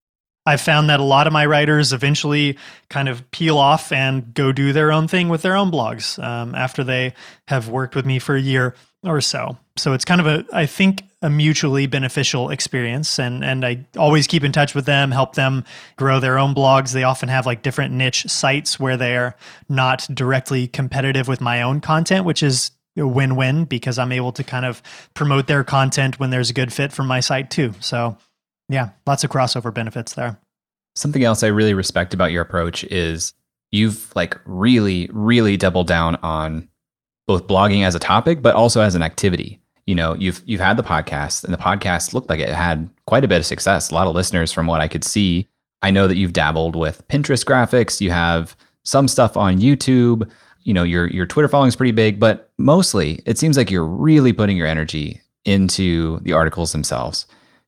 Speaker 2: I've found that a lot of my writers eventually kind of peel off and go do their own thing with their own blogs um, after they have worked with me for a year or so. So it's kind of a, I think, a mutually beneficial experience. And and I always keep in touch with them, help them grow their own blogs. They often have like different niche sites where they're not directly competitive with my own content, which is a win-win because I'm able to kind of promote their content when there's a good fit for my site too. So yeah, lots of crossover benefits there.
Speaker 1: Something else I really respect about your approach is you've like really, really doubled down on both blogging as a topic, but also as an activity. You know, you've you've had the podcast, and the podcast looked like it had quite a bit of success. A lot of listeners, from what I could see. I know that you've dabbled with Pinterest graphics. You have some stuff on YouTube. You know, your your Twitter following is pretty big, but mostly it seems like you're really putting your energy into the articles themselves.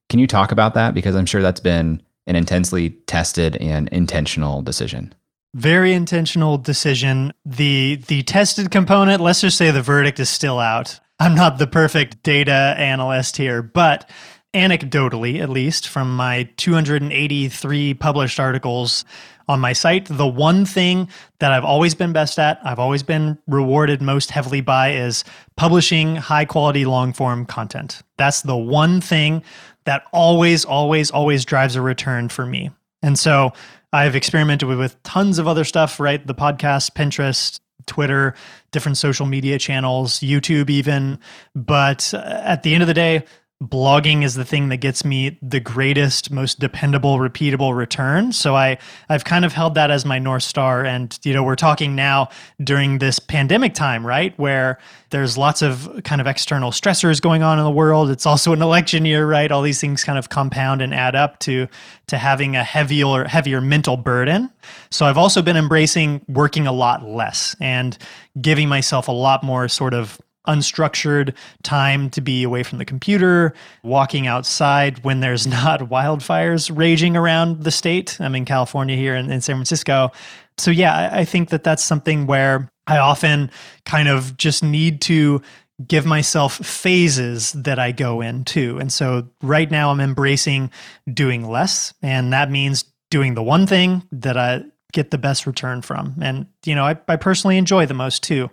Speaker 1: Can you talk about that? Because I'm sure that's been an intensely tested and intentional decision.
Speaker 2: Very intentional decision. The the tested component, let's just say the verdict is still out. I'm not the perfect data analyst here, but anecdotally, at least from my 283 published articles on my site, the one thing that I've always been best at, I've always been rewarded most heavily by is publishing high quality long form content. That's the one thing that always, always, always drives a return for me. And so I've experimented with, with tons of other stuff, right? The podcast, Pinterest, Twitter, different social media channels, YouTube, even. But uh, at the end of the day, blogging is the thing that gets me the greatest most dependable repeatable return. So i i've kind of held that as my north star. And you know we're talking now during this pandemic time right where there's lots of kind of external stressors going on in the world. It's also an <laughs> election year right? All these things kind of compound and add up to to having a heavier heavier mental burden. So i've also been embracing working a lot less and giving myself a lot more sort of unstructured time to be away from the computer, walking outside when there's <laughs> not wildfires raging around the state. I'm in California here in, in San Francisco. So, yeah, I, I think that that's something where I often kind of just need to give myself phases that I go into. And so right now I'm embracing doing less. And that means doing the one thing that I get the best return from. And, you know, I, I personally enjoy the most too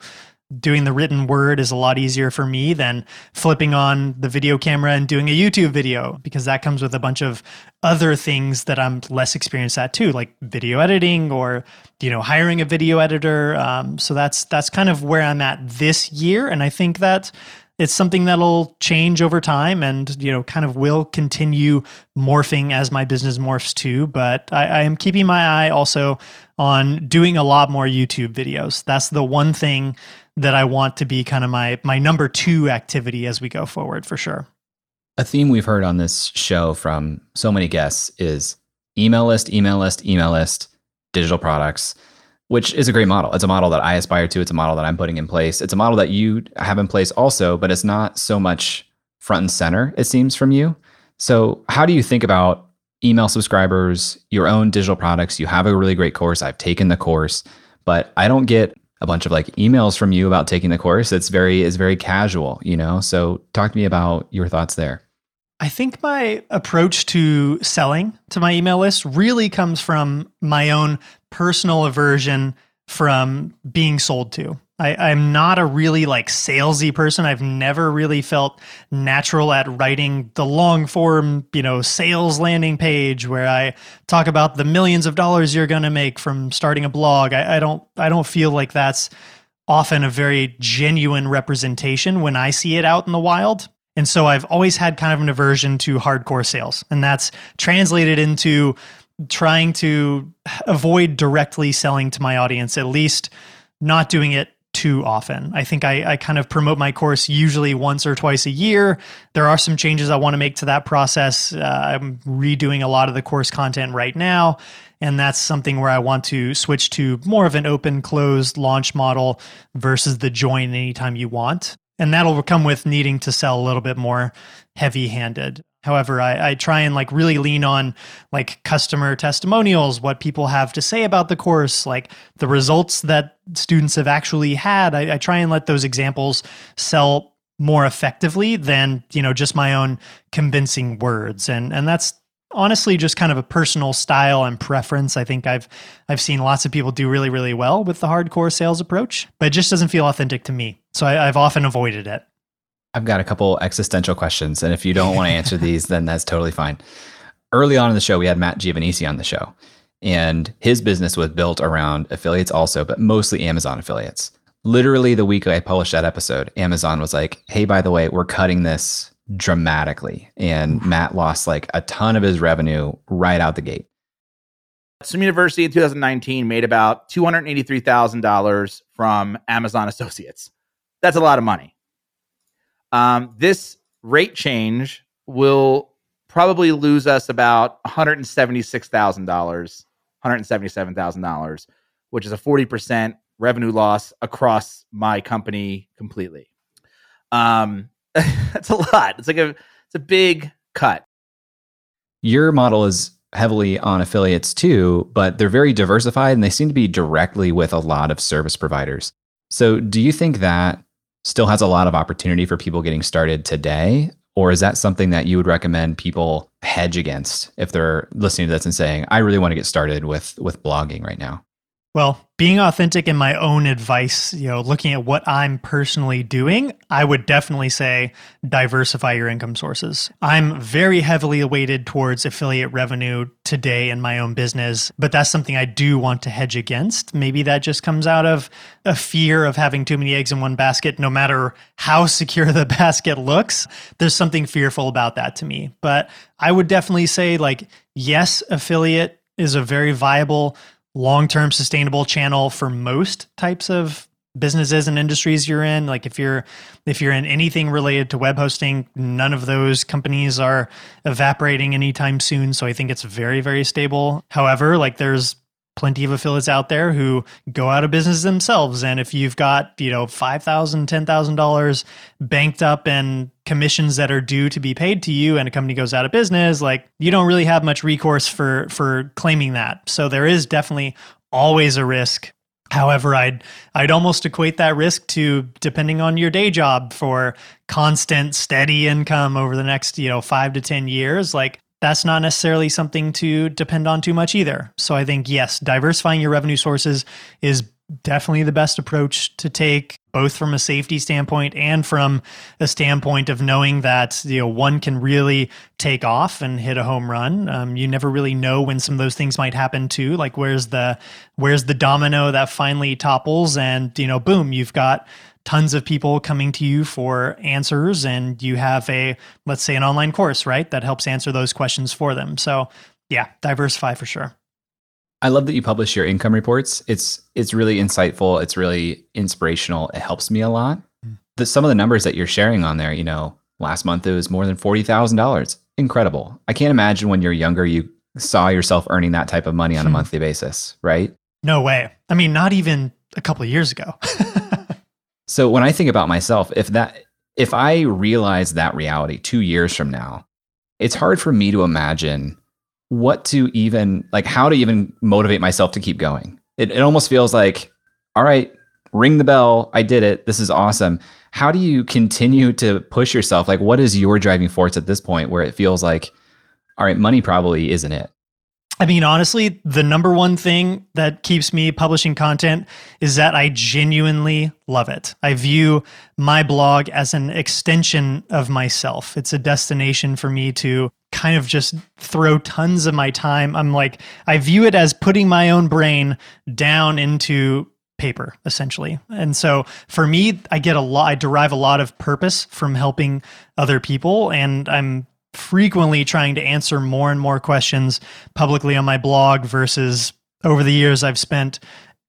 Speaker 2: doing the written word is a lot easier for me than flipping on the video camera and doing a YouTube video because that comes with a bunch of other things that I'm less experienced at too, like video editing or you know hiring a video editor. Um, so that's that's kind of where I'm at this year, and I think that it's something that'll change over time and you know kind of will continue morphing as my business morphs too. But I, I, am keeping my eye also on doing a lot more youtube videos. That's the one thing that I want to be kind of my my number two activity as we go forward for sure.
Speaker 1: A theme we've heard on this show from so many guests is email list, email list, email list, digital products. which is a great model. It's a model that I aspire to. It's a model that I'm putting in place. It's a model that you have in place also, but it's not so much front and center, it seems, from you. So, how do you think about email subscribers, your own digital products? You have a really great course. I've taken the course, but I don't get a bunch of like emails from you about taking the course. It's very it's very casual, you know. So, talk to me about your thoughts there.
Speaker 2: I think my approach to selling to my email list really comes from my own personal aversion from being sold to. I, am not a really like salesy person. I've never really felt natural at writing the long form, you know, sales landing page where I talk about the millions of dollars you're going to make from starting a blog. I, I don't, I don't feel like that's often a very genuine representation when I see it out in the wild. And so I've always had kind of an aversion to hardcore sales. And that's translated into trying to avoid directly selling to my audience, at least not doing it too often. I think I, I kind of promote my course usually once or twice a year. There are some changes I want to make to that process. Uh, I'm redoing a lot of the course content right now. And that's something where I want to switch to more of an open closed launch model versus the join anytime you want and that'll come with needing to sell a little bit more heavy handed however I, I, try and like really lean on like customer testimonials what people have to say about the course like the results that students have actually had I, I try and let those examples sell more effectively than you know just my own convincing words and and that's honestly just kind of a personal style and preference. I think I've I've seen lots of people do really really well with the hardcore sales approach, but it just doesn't feel authentic to me. So I, I've often avoided it.
Speaker 1: I've got a couple existential questions, and if you don't want to answer these, then that's totally fine. Early on in the show, we had Matt Giovanisci on the show, and his business was built around affiliates also, but mostly Amazon affiliates. Literally, the week I published that episode, Amazon was like, "Hey, by the way, we're cutting this dramatically. And mm. Matt lost like a ton of his revenue right out the gate.
Speaker 5: Swim University in 2019 made about $283,000 from Amazon Associates. That's a lot of money. Um, this rate change will probably lose us about $176,000, $177,000, which is a 40% revenue loss across my company completely. Um, <laughs> that's a lot. It's like a it's a big cut.
Speaker 1: Your model is heavily on affiliates too, but they're very diversified and they seem to be directly with a lot of service providers. So, do you think that still has a lot of opportunity for people getting started today? Or is that something that you would recommend people hedge against if they're listening to this and saying, I really want to get started with with blogging right now?
Speaker 2: Well, being authentic in my own advice, you know, looking at what I'm personally doing, I would definitely say diversify your income sources. I'm very heavily weighted towards affiliate revenue today in my own business, but that's something I do want to hedge against. Maybe that just comes out of a fear of having too many eggs in one basket, no matter how <laughs> secure the basket looks. There's something fearful about that to me. But I would definitely say, like, yes, affiliate is a very viable long-term sustainable channel for most types of businesses and industries you're in. Like if you're if you're in anything related to web hosting none of those companies are evaporating anytime soon. So i think it's very very stable. However like there's plenty of affiliates out there who go out of business themselves. And if you've got you know $5000 $10000 banked up in commissions that are due to be paid to you and a company goes out of business like you don't really have much recourse for for claiming that. So there is definitely always a risk. However, I'd I'd almost equate that risk to depending on your day job for constant steady income over the next, you know, 5 to 10 years. Like that's not necessarily something to depend on too much either. So I think, yes, diversifying your revenue sources is definitely the best approach to take both from a safety standpoint and from a standpoint of knowing that you know one can really take off and hit a home run um, you never really know when some of those things might happen too like where's the where's the domino that finally topples and you know boom you've got tons of people coming to you for answers and you have a let's say an online course right that helps answer those questions for them. So yeah diversify for sure.
Speaker 1: I love that you publish your income reports. It's it's really insightful. It's really inspirational. It helps me a lot. Mm. the, some of the numbers that you're sharing on there you know last month it was more than $40000 incredible. I can't imagine when you're younger you saw yourself earning that type of money on a hmm. monthly basis right?
Speaker 2: No way. I mean, not even a couple of years ago. <laughs>
Speaker 1: So when I think about myself, if that if I realize that reality 2 years from now, it's hard for me to imagine what to even like how to even motivate myself to keep going. It it almost feels like all right, ring the bell, I did it. This is awesome. How do you continue to push yourself? Like what is your driving force at this point where it feels like all right, money probably isn't it.
Speaker 2: I mean, honestly, the number one thing that keeps me publishing content is that I genuinely love it. I view my blog as an extension of myself. It's a destination for me to kind of just throw tons of my time. I'm like, I view it as putting my own brain down into paper essentially. And so for me, I get a lot I derive a lot of purpose from helping other people and I'm frequently trying to answer more and more questions publicly on my blog versus over the years I've spent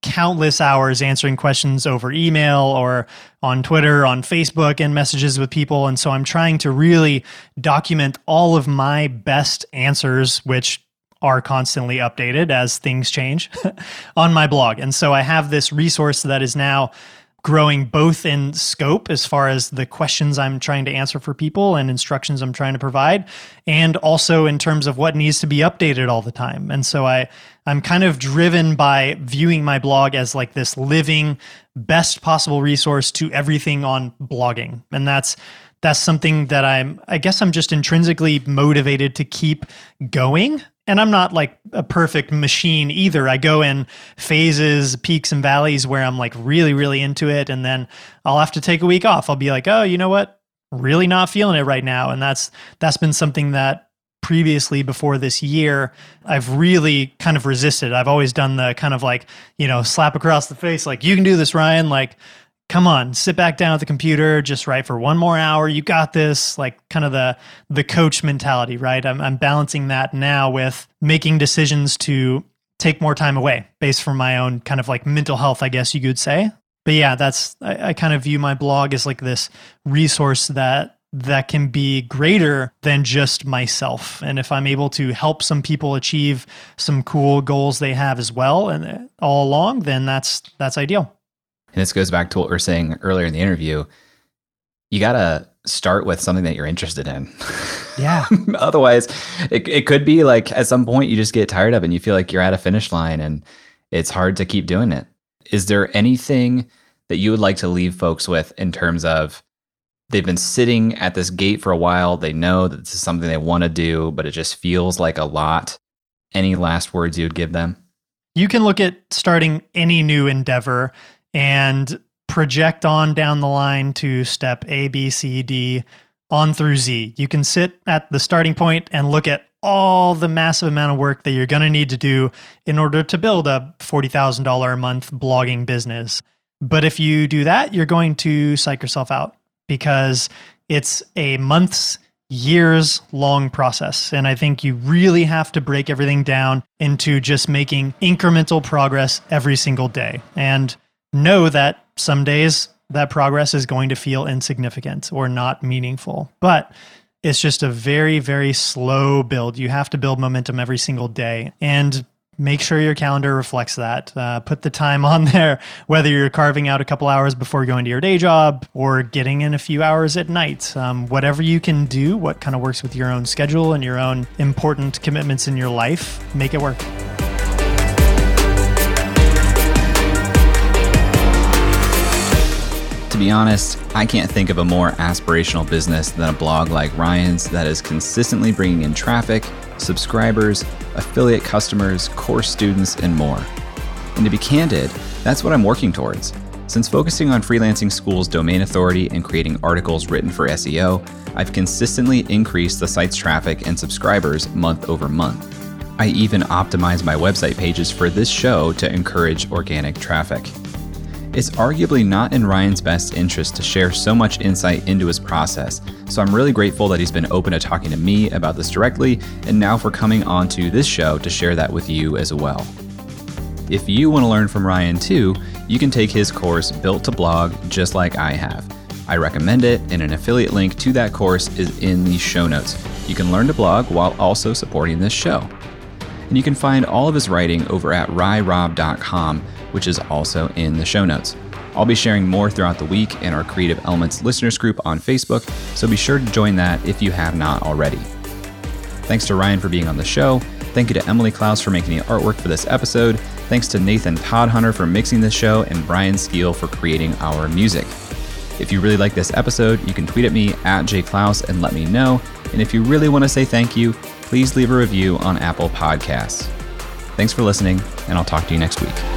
Speaker 2: countless hours answering questions over email or on Twitter, on Facebook, and messages with people. And so I'm trying to really document all of my best answers, which are constantly updated as things change <laughs> on my blog. And so I have this resource that is now growing both in scope as far as the questions I'm trying to answer for people and instructions I'm trying to provide and also in terms of what needs to be updated all the time. And so I I'm kind of driven by viewing my blog as like this living best possible resource to everything on blogging. And that's that's something that I'm I guess I'm just intrinsically motivated to keep going and I'm not like a perfect machine either. I go in phases, peaks and valleys where I'm like really, really into it. And then I'll have to take a week off. I'll be like, oh, you know what? Really not feeling it right now. And that's that's been something that previously before this year, I've really kind of resisted. I've always done the kind of like, you know, slap across the face, like, you can do this, Ryan. Like, come on, sit back down at the computer, just write for one more hour. You got this. Like kind of the the coach mentality, right? I'm I'm balancing that now with making decisions to take more time away based from my own kind of like mental health, I guess you could say. But yeah, that's I, I kind of view my blog as like this resource that that can be greater than just myself. And if I'm able to help some people achieve some cool goals they have as well and uh, all along, then that's that's ideal.
Speaker 1: And this goes back to what we are saying earlier in the interview. You got to start with something that you're interested in.
Speaker 2: Yeah. <laughs>
Speaker 1: Otherwise, it, it could be like at some point you just get tired of it and you feel like you're at a finish line and it's hard to keep doing it. Is there anything that you would like to leave folks with in terms of they've been sitting at this gate for a while? They know that this is something they want to do, but it just feels like a lot. Any last words you would give them?
Speaker 2: You can look at starting any new endeavor and project on down the line to step A, B, C, D on through Z. You can sit at the starting point and look at all the massive amount of work that you're going to need to do in order to build a $40,000 a month blogging business. But if you do that, you're going to psych yourself out because it's a months, years long process. And I think you really have to break everything down into just making incremental progress every single day. And know that some days that progress is going to feel insignificant or not meaningful. But it's just a very, very slow build. You have to build momentum every single day. And make sure your calendar reflects that. Uh, put the time on <laughs> there, whether you're carving out a couple hours before going to your day job or getting in a few hours at night. Um, whatever you can do, what kind of works with your own schedule and your own important commitments in your life, make it work.
Speaker 1: To be honest, I can't think of a more aspirational business than a blog like Ryan's that is consistently bringing in traffic, subscribers, affiliate customers, course students, and more. And to be candid, that's what I'm working towards. Since focusing on freelancing school's domain authority and creating articles written for SEO, I've consistently increased the site's traffic and subscribers month over month. I even optimize my website pages for this show to encourage organic traffic. It's arguably not in Ryan's best interest to share so much insight into his process, so I'm really grateful that he's been open to talking to me about this directly and now for coming onto this show to share that with you as well. If you want to learn from Ryan too, you can take his course Built to Blog just like I have. I recommend it, and an affiliate link to that course is in the show notes. You can learn to blog while also supporting this show. and you can find all of his writing over at ryrob.com, which is also in the show notes. I'll be sharing more throughout the week in our Creative Elements listeners group on Facebook, so be sure to join that if you have not already. Thanks to Ryan for being on the show. Thank you to Emily Clouse for making the artwork for this episode. Thanks to Nathan Todhunter for mixing this show and Brian Skeel for creating our music. If you really like this episode, you can tweet at me at jayclouse and let me know. And if you really want to say thank you, please leave a review on Apple Podcasts. Thanks for listening, and I'll talk to you next week.